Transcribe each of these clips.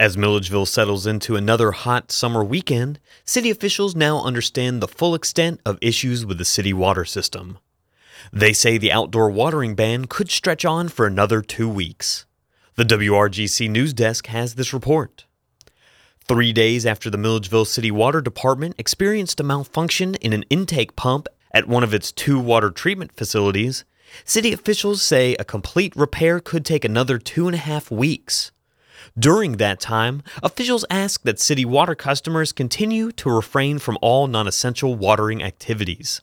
As Milledgeville settles into another hot summer weekend, city officials now understand the full extent of issues with the city water system. They say the outdoor watering ban could stretch on for another two weeks. The WRGC News Desk has this report. Three days after the Milledgeville City Water Department experienced a malfunction in an intake pump at one of its two water treatment facilities, city officials say a complete repair could take another two and a half weeks. During that time, officials ask that city water customers continue to refrain from all non essential watering activities.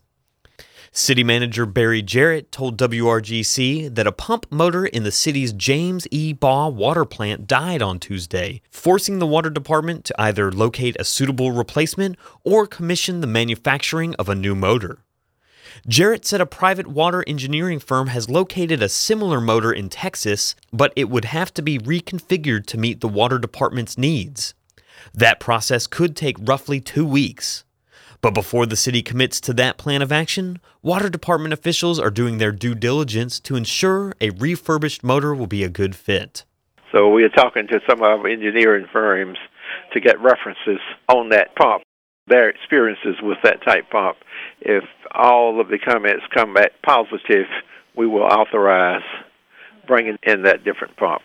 City Manager Barry Jarrett told WRGC that a pump motor in the city's James E. Baugh water plant died on Tuesday, forcing the water department to either locate a suitable replacement or commission the manufacturing of a new motor. Jarrett said a private water engineering firm has located a similar motor in Texas, but it would have to be reconfigured to meet the water department's needs. That process could take roughly two weeks. But before the city commits to that plan of action, water department officials are doing their due diligence to ensure a refurbished motor will be a good fit. So we are talking to some of our engineering firms to get references on that pump, their experiences with that type pump. If all of the comments come back positive, we will authorize bringing in that different pump.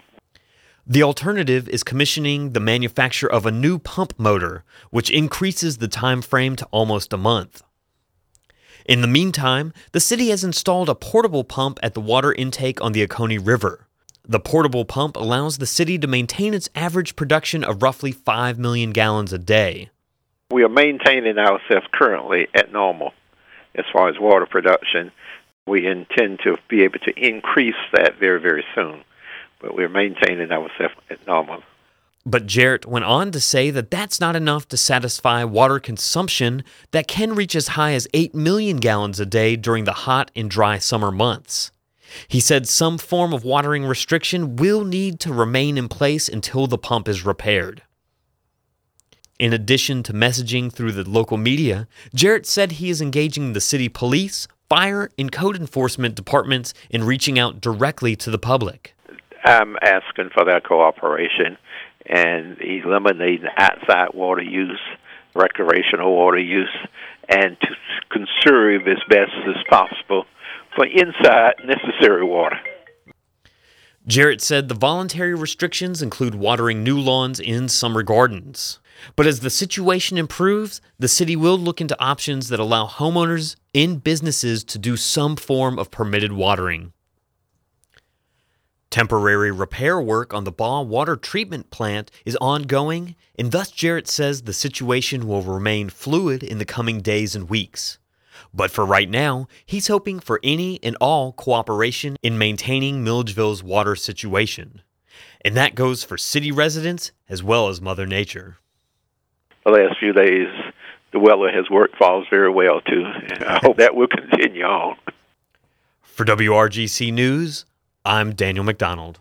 The alternative is commissioning the manufacture of a new pump motor, which increases the time frame to almost a month. In the meantime, the city has installed a portable pump at the water intake on the Oconee River. The portable pump allows the city to maintain its average production of roughly 5 million gallons a day. We are maintaining ourselves currently at normal as far as water production. We intend to be able to increase that very, very soon, but we're maintaining ourselves at normal. But Jarrett went on to say that that's not enough to satisfy water consumption that can reach as high as 8 million gallons a day during the hot and dry summer months. He said some form of watering restriction will need to remain in place until the pump is repaired. In addition to messaging through the local media, Jarrett said he is engaging the city police, fire, and code enforcement departments in reaching out directly to the public. I'm asking for their cooperation and eliminating outside water use, recreational water use, and to conserve as best as possible for inside necessary water. Jarrett said the voluntary restrictions include watering new lawns in summer gardens. But as the situation improves, the city will look into options that allow homeowners and businesses to do some form of permitted watering. Temporary repair work on the Baugh water treatment plant is ongoing, and thus Jarrett says the situation will remain fluid in the coming days and weeks. But for right now, he's hoping for any and all cooperation in maintaining Milledgeville's water situation. And that goes for city residents as well as Mother Nature. The last few days, the weather has worked for us very well, too. I hope that will continue on. For WRGC News, I'm Daniel McDonald.